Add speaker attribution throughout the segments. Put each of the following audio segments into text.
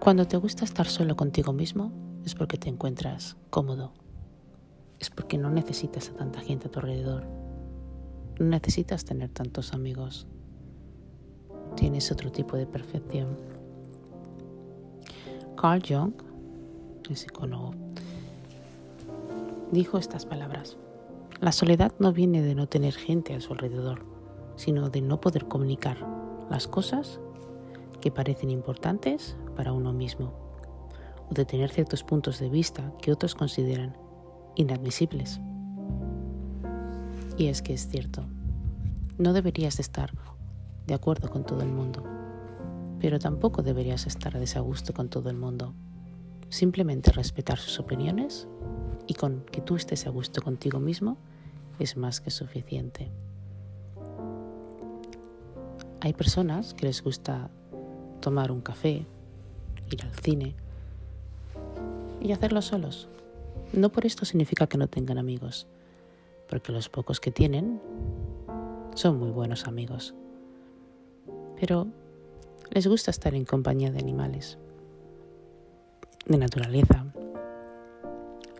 Speaker 1: Cuando te gusta estar solo contigo mismo es porque te encuentras cómodo. Es porque no necesitas a tanta gente a tu alrededor. No necesitas tener tantos amigos. Tienes otro tipo de perfección. Carl Jung, el psicólogo, dijo estas palabras. La soledad no viene de no tener gente a su alrededor, sino de no poder comunicar las cosas que parecen importantes para uno mismo, o de tener ciertos puntos de vista que otros consideran inadmisibles. Y es que es cierto, no deberías estar de acuerdo con todo el mundo, pero tampoco deberías estar a desagusto con todo el mundo. Simplemente respetar sus opiniones y con que tú estés a gusto contigo mismo es más que suficiente. Hay personas que les gusta tomar un café ir al cine y hacerlo solos. No por esto significa que no tengan amigos, porque los pocos que tienen son muy buenos amigos. Pero les gusta estar en compañía de animales, de naturaleza.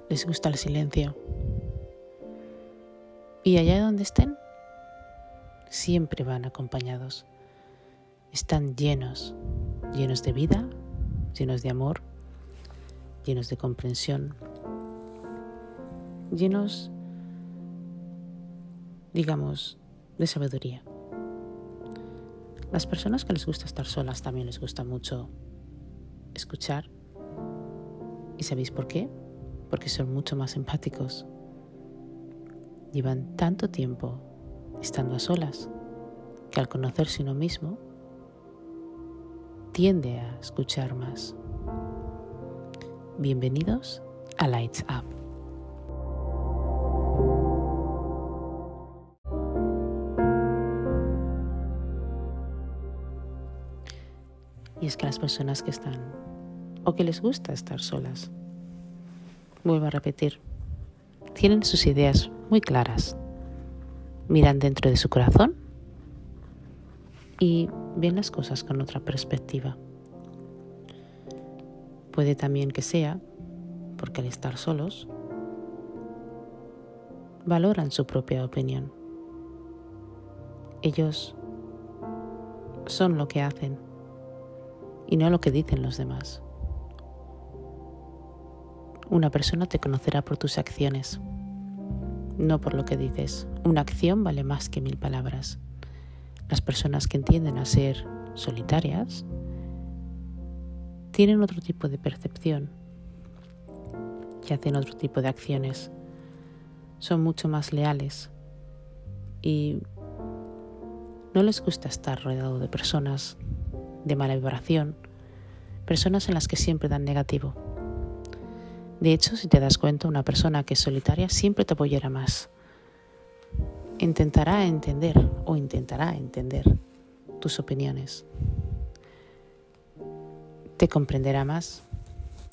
Speaker 1: Les gusta el silencio. Y allá donde estén, siempre van acompañados. Están llenos, llenos de vida llenos de amor, llenos de comprensión, llenos, digamos, de sabiduría. Las personas que les gusta estar solas también les gusta mucho escuchar. ¿Y sabéis por qué? Porque son mucho más empáticos. Llevan tanto tiempo estando a solas que al conocerse uno mismo tiende a escuchar más. Bienvenidos a Lights Up. Y es que las personas que están o que les gusta estar solas, vuelvo a repetir, tienen sus ideas muy claras, miran dentro de su corazón y ven las cosas con otra perspectiva. Puede también que sea porque al estar solos valoran su propia opinión. Ellos son lo que hacen y no lo que dicen los demás. Una persona te conocerá por tus acciones, no por lo que dices. Una acción vale más que mil palabras. Las personas que entienden a ser solitarias tienen otro tipo de percepción y hacen otro tipo de acciones. Son mucho más leales y no les gusta estar rodeado de personas de mala vibración, personas en las que siempre dan negativo. De hecho, si te das cuenta, una persona que es solitaria siempre te apoyará más intentará entender o intentará entender tus opiniones. Te comprenderá más.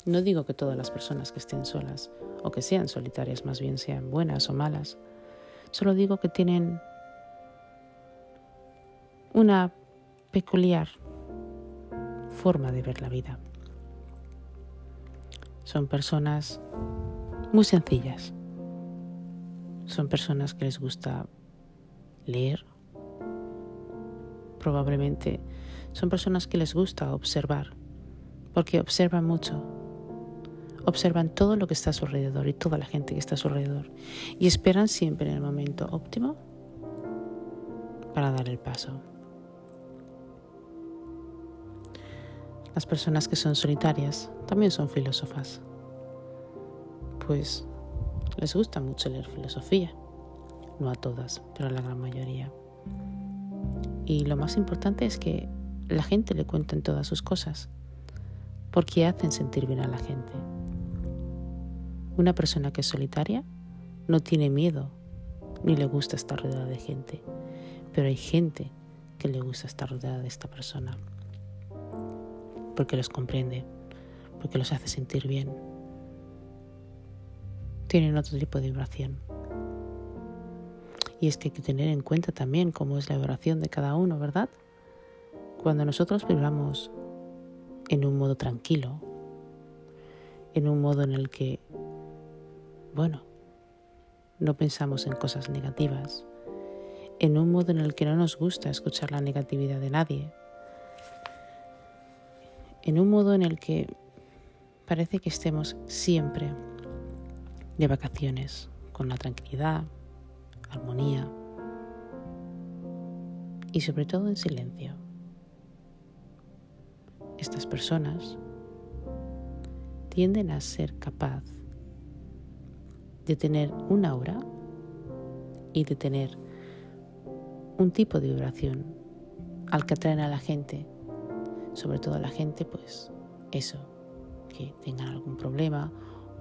Speaker 1: No digo que todas las personas que estén solas o que sean solitarias más bien sean buenas o malas. Solo digo que tienen una peculiar forma de ver la vida. Son personas muy sencillas. Son personas que les gusta leer. Probablemente son personas que les gusta observar, porque observan mucho. Observan todo lo que está a su alrededor y toda la gente que está a su alrededor. Y esperan siempre en el momento óptimo para dar el paso. Las personas que son solitarias también son filósofas, pues les gusta mucho leer filosofía no a todas, pero a la gran mayoría. Y lo más importante es que la gente le cuenten todas sus cosas, porque hacen sentir bien a la gente. Una persona que es solitaria no tiene miedo ni le gusta estar rodeada de gente, pero hay gente que le gusta estar rodeada de esta persona, porque los comprende, porque los hace sentir bien. Tienen otro tipo de vibración. Y es que hay que tener en cuenta también cómo es la oración de cada uno, ¿verdad? Cuando nosotros vibramos en un modo tranquilo, en un modo en el que, bueno, no pensamos en cosas negativas, en un modo en el que no nos gusta escuchar la negatividad de nadie, en un modo en el que parece que estemos siempre de vacaciones, con la tranquilidad, armonía y sobre todo en silencio. Estas personas tienden a ser capaz de tener una aura y de tener un tipo de vibración al que atraen a la gente, sobre todo a la gente, pues eso, que tengan algún problema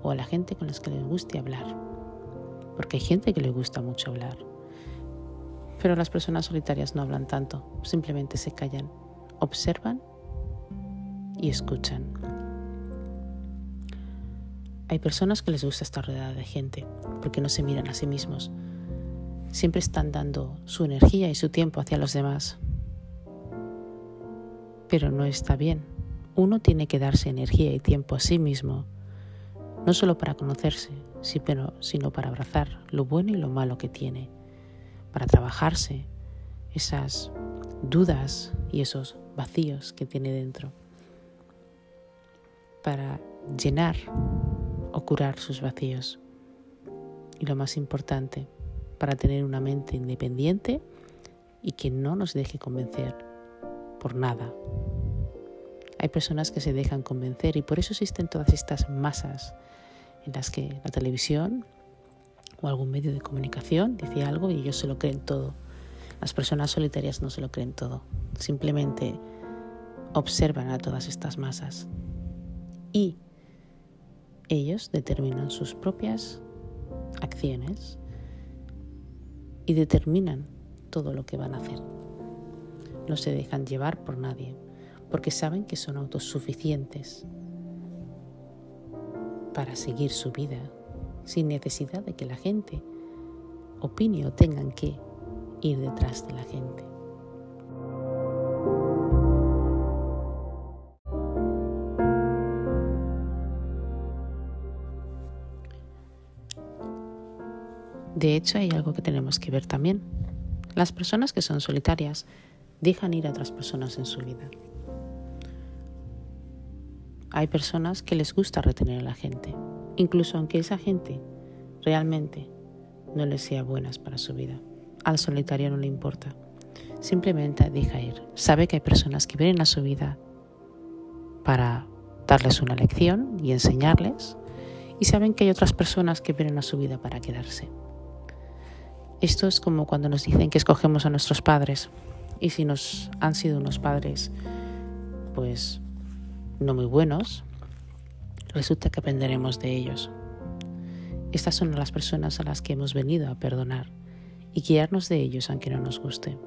Speaker 1: o a la gente con las que les guste hablar, porque hay gente que le gusta mucho hablar, pero las personas solitarias no hablan tanto, simplemente se callan, observan y escuchan. Hay personas que les gusta estar rodeada de gente porque no se miran a sí mismos. Siempre están dando su energía y su tiempo hacia los demás. Pero no está bien. Uno tiene que darse energía y tiempo a sí mismo, no solo para conocerse, sino para abrazar lo bueno y lo malo que tiene, para trabajarse esas dudas y esos vacíos que tiene dentro, para llenar o curar sus vacíos. Y lo más importante, para tener una mente independiente y que no nos deje convencer por nada. Hay personas que se dejan convencer y por eso existen todas estas masas en las que la televisión o algún medio de comunicación dice algo y ellos se lo creen todo. Las personas solitarias no se lo creen todo, simplemente observan a todas estas masas y ellos determinan sus propias acciones y determinan todo lo que van a hacer. No se dejan llevar por nadie, porque saben que son autosuficientes para seguir su vida sin necesidad de que la gente opine o tengan que ir detrás de la gente. De hecho, hay algo que tenemos que ver también. Las personas que son solitarias dejan ir a otras personas en su vida. Hay personas que les gusta retener a la gente, incluso aunque esa gente realmente no les sea buenas para su vida. Al solitario no le importa. Simplemente deja ir. Sabe que hay personas que vienen a su vida para darles una lección y enseñarles. Y saben que hay otras personas que vienen a su vida para quedarse. Esto es como cuando nos dicen que escogemos a nuestros padres y si nos han sido unos padres pues no muy buenos, resulta que aprenderemos de ellos. Estas son las personas a las que hemos venido a perdonar y guiarnos de ellos aunque no nos guste,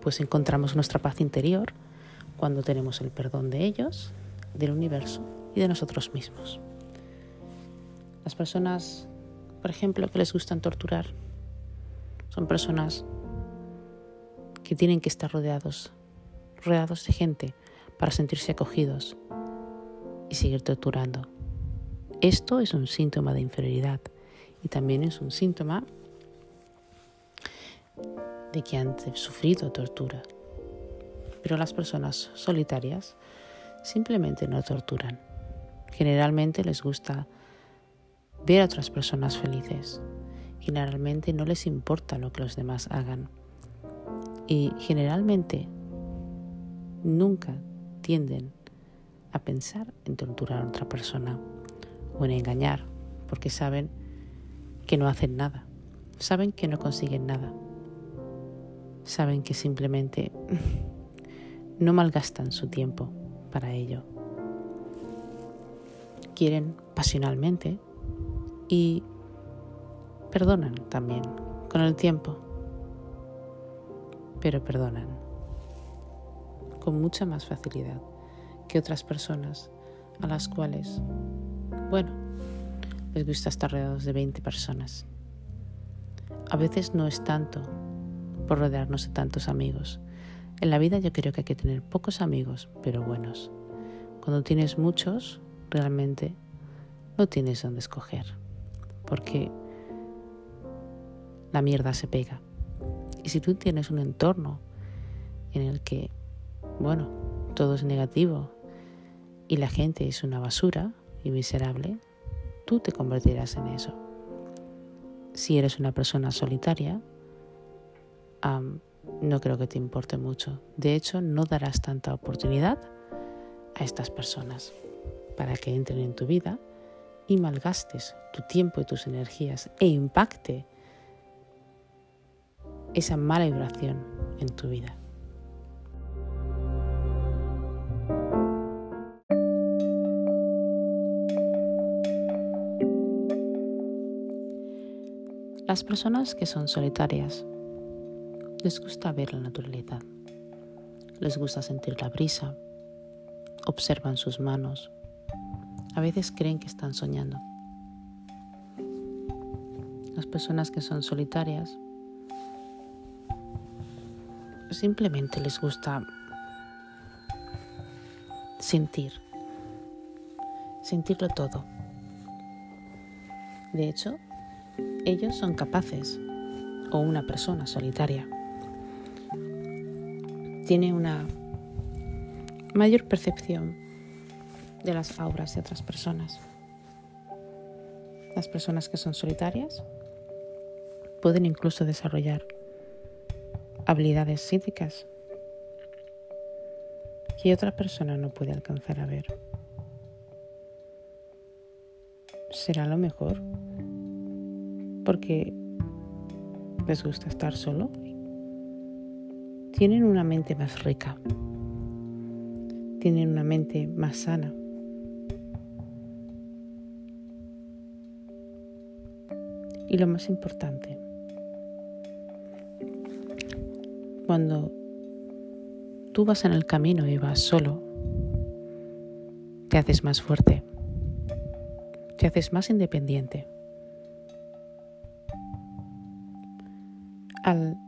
Speaker 1: pues encontramos nuestra paz interior cuando tenemos el perdón de ellos, del universo y de nosotros mismos. Las personas, por ejemplo, que les gustan torturar, son personas que tienen que estar rodeados, rodeados de gente para sentirse acogidos y seguir torturando. Esto es un síntoma de inferioridad y también es un síntoma de que han sufrido tortura. Pero las personas solitarias simplemente no torturan. Generalmente les gusta ver a otras personas felices generalmente no les importa lo que los demás hagan. Y generalmente nunca tienden a pensar en torturar a otra persona o en engañar, porque saben que no hacen nada, saben que no consiguen nada, saben que simplemente no malgastan su tiempo para ello. Quieren pasionalmente y Perdonan también, con el tiempo, pero perdonan con mucha más facilidad que otras personas a las cuales, bueno, les gusta estar rodeados de 20 personas. A veces no es tanto por rodearnos de tantos amigos. En la vida yo creo que hay que tener pocos amigos, pero buenos, cuando tienes muchos, realmente no tienes dónde escoger, porque la mierda se pega. Y si tú tienes un entorno en el que, bueno, todo es negativo y la gente es una basura y miserable, tú te convertirás en eso. Si eres una persona solitaria, no creo que te importe mucho. De hecho, no darás tanta oportunidad a estas personas para que entren en tu vida y malgastes tu tiempo y tus energías e impacte esa mala vibración en tu vida. Las personas que son solitarias les gusta ver la naturaleza, les gusta sentir la brisa, observan sus manos, a veces creen que están soñando. Las personas que son solitarias simplemente les gusta sentir, sentirlo todo. De hecho, ellos son capaces, o una persona solitaria, tiene una mayor percepción de las auras de otras personas. Las personas que son solitarias pueden incluso desarrollar habilidades psíquicas que otra persona no puede alcanzar a ver. ¿Será lo mejor? Porque les gusta estar solo. Tienen una mente más rica. Tienen una mente más sana. Y lo más importante, cuando tú vas en el camino y vas solo, te haces más fuerte, te haces más independiente. Al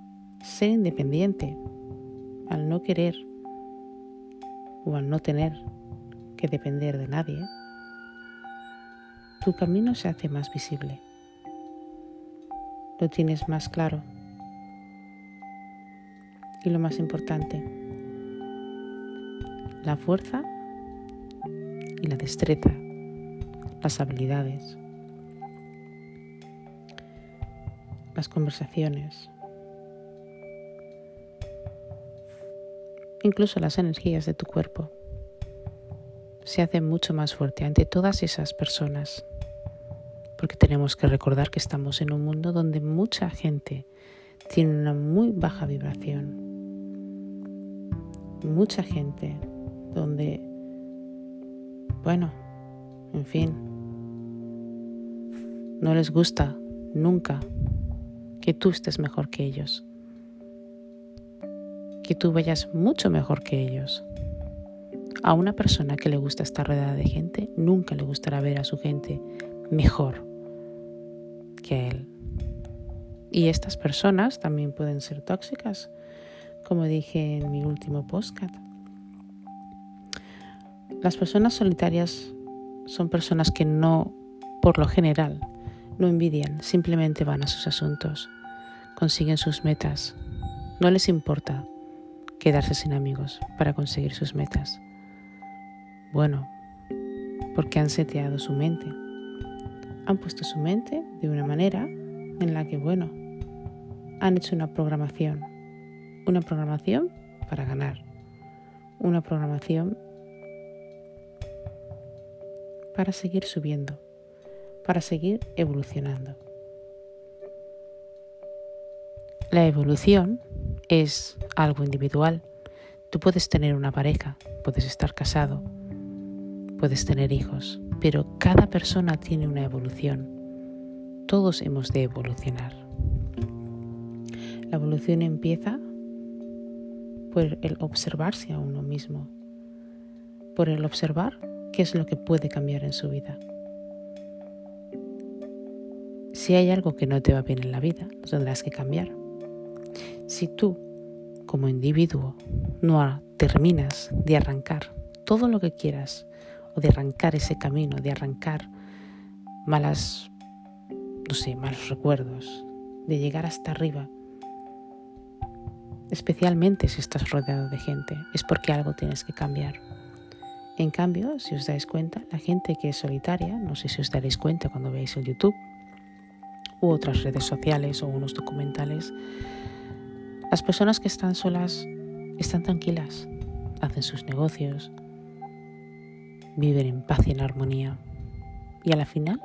Speaker 1: ser independiente, al no querer o al no tener que depender de nadie, tu camino se hace más visible, lo tienes más claro. Y lo más importante, la fuerza y la destreza, las habilidades, las conversaciones, incluso las energías de tu cuerpo se hacen mucho más fuerte ante todas esas personas, porque tenemos que recordar que estamos en un mundo donde mucha gente tiene una muy baja vibración. Mucha gente donde, bueno, en fin, no les gusta nunca que tú estés mejor que ellos, que tú vayas mucho mejor que ellos. A una persona que le gusta estar rodeada de gente, nunca le gustará ver a su gente mejor que a él. Y estas personas también pueden ser tóxicas como dije en mi último postcat. Las personas solitarias son personas que no, por lo general, no envidian, simplemente van a sus asuntos, consiguen sus metas, no les importa quedarse sin amigos para conseguir sus metas. Bueno, porque han seteado su mente. Han puesto su mente de una manera en la que, bueno, han hecho una programación una programación para ganar. Una programación para seguir subiendo, para seguir evolucionando. La evolución es algo individual. Tú puedes tener una pareja, puedes estar casado, puedes tener hijos, pero cada persona tiene una evolución. Todos hemos de evolucionar. La evolución empieza por el observarse a uno mismo, por el observar qué es lo que puede cambiar en su vida. Si hay algo que no te va bien en la vida, lo tendrás que cambiar. Si tú, como individuo, no terminas de arrancar todo lo que quieras o de arrancar ese camino, de arrancar malas, no sé, malos recuerdos, de llegar hasta arriba. Especialmente si estás rodeado de gente, es porque algo tienes que cambiar. En cambio, si os dais cuenta, la gente que es solitaria, no sé si os daréis cuenta cuando veáis el YouTube u otras redes sociales o unos documentales, las personas que están solas están tranquilas, hacen sus negocios, viven en paz y en armonía. Y a la final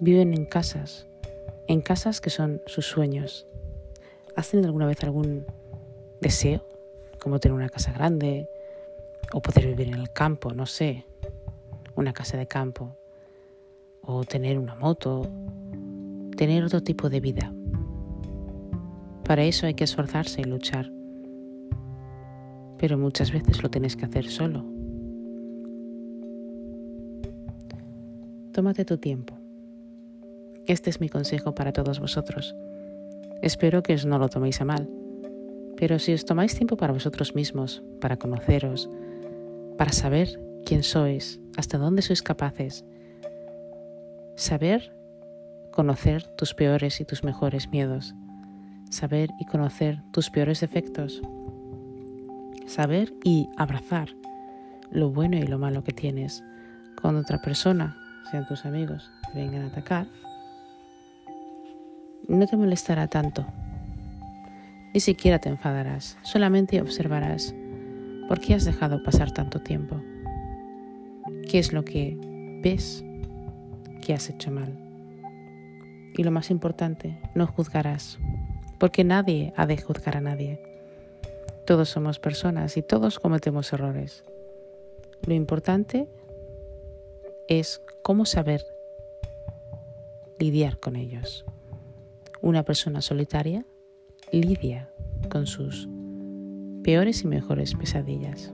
Speaker 1: viven en casas, en casas que son sus sueños. ¿Has tenido alguna vez algún deseo, como tener una casa grande o poder vivir en el campo, no sé, una casa de campo, o tener una moto, tener otro tipo de vida? Para eso hay que esforzarse y luchar pero muchas veces lo tienes que hacer solo. Tómate tu tiempo. Este es mi consejo para todos vosotros. Espero que os no lo toméis a mal, pero si os tomáis tiempo para vosotros mismos, para conoceros, para saber quién sois, hasta dónde sois capaces, saber conocer tus peores y tus mejores miedos, saber y conocer tus peores defectos, saber y abrazar lo bueno y lo malo que tienes. Cuando otra persona, sean tus amigos, te vengan a atacar, no te molestará tanto. Ni siquiera te enfadarás, solamente observarás por qué has dejado pasar tanto tiempo. ¿Qué es lo que ves que has hecho mal? Y lo más importante, no juzgarás, porque nadie ha de juzgar a nadie. Todos somos personas y todos cometemos errores. Lo importante es cómo saber lidiar con ellos. Una persona solitaria lidia con sus peores y mejores pesadillas.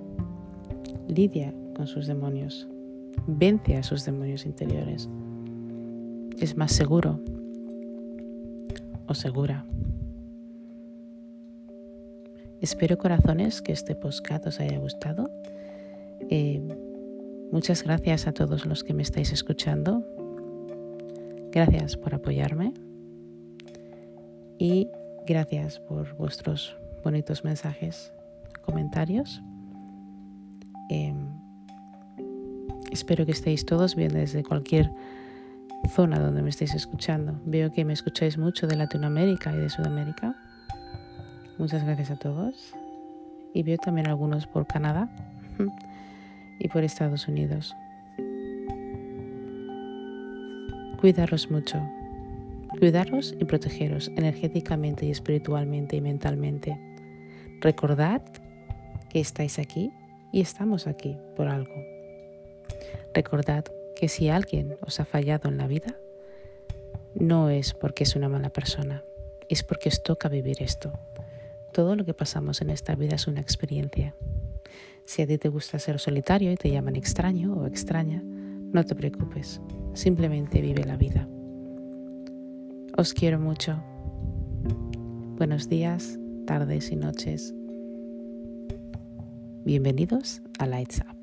Speaker 1: Lidia con sus demonios. Vence a sus demonios interiores. Es más seguro o segura Espero corazones que este podcast os haya gustado. Eh, muchas gracias a todos los que me estáis escuchando. Gracias por apoyarme y gracias por vuestros bonitos mensajes, comentarios. Em, espero que estéis todos bien desde cualquier zona donde me estéis escuchando. Veo que me escucháis mucho de Latinoamérica y de Sudamérica. Muchas gracias a todos. Y veo también algunos por Canadá y por Estados Unidos. Cuidaros mucho. Cuidaros y protegeros energéticamente y espiritualmente y mentalmente. Recordad que estáis aquí y estamos aquí por algo. Recordad que si alguien os ha fallado en la vida, no es porque es una mala persona, es porque os toca vivir esto. Todo lo que pasamos en esta vida es una experiencia. Si a ti te gusta ser solitario y te llaman extraño o extraña, no te preocupes, simplemente vive la vida. Os quiero mucho. Buenos días, tardes y noches. Bienvenidos a Lights Up.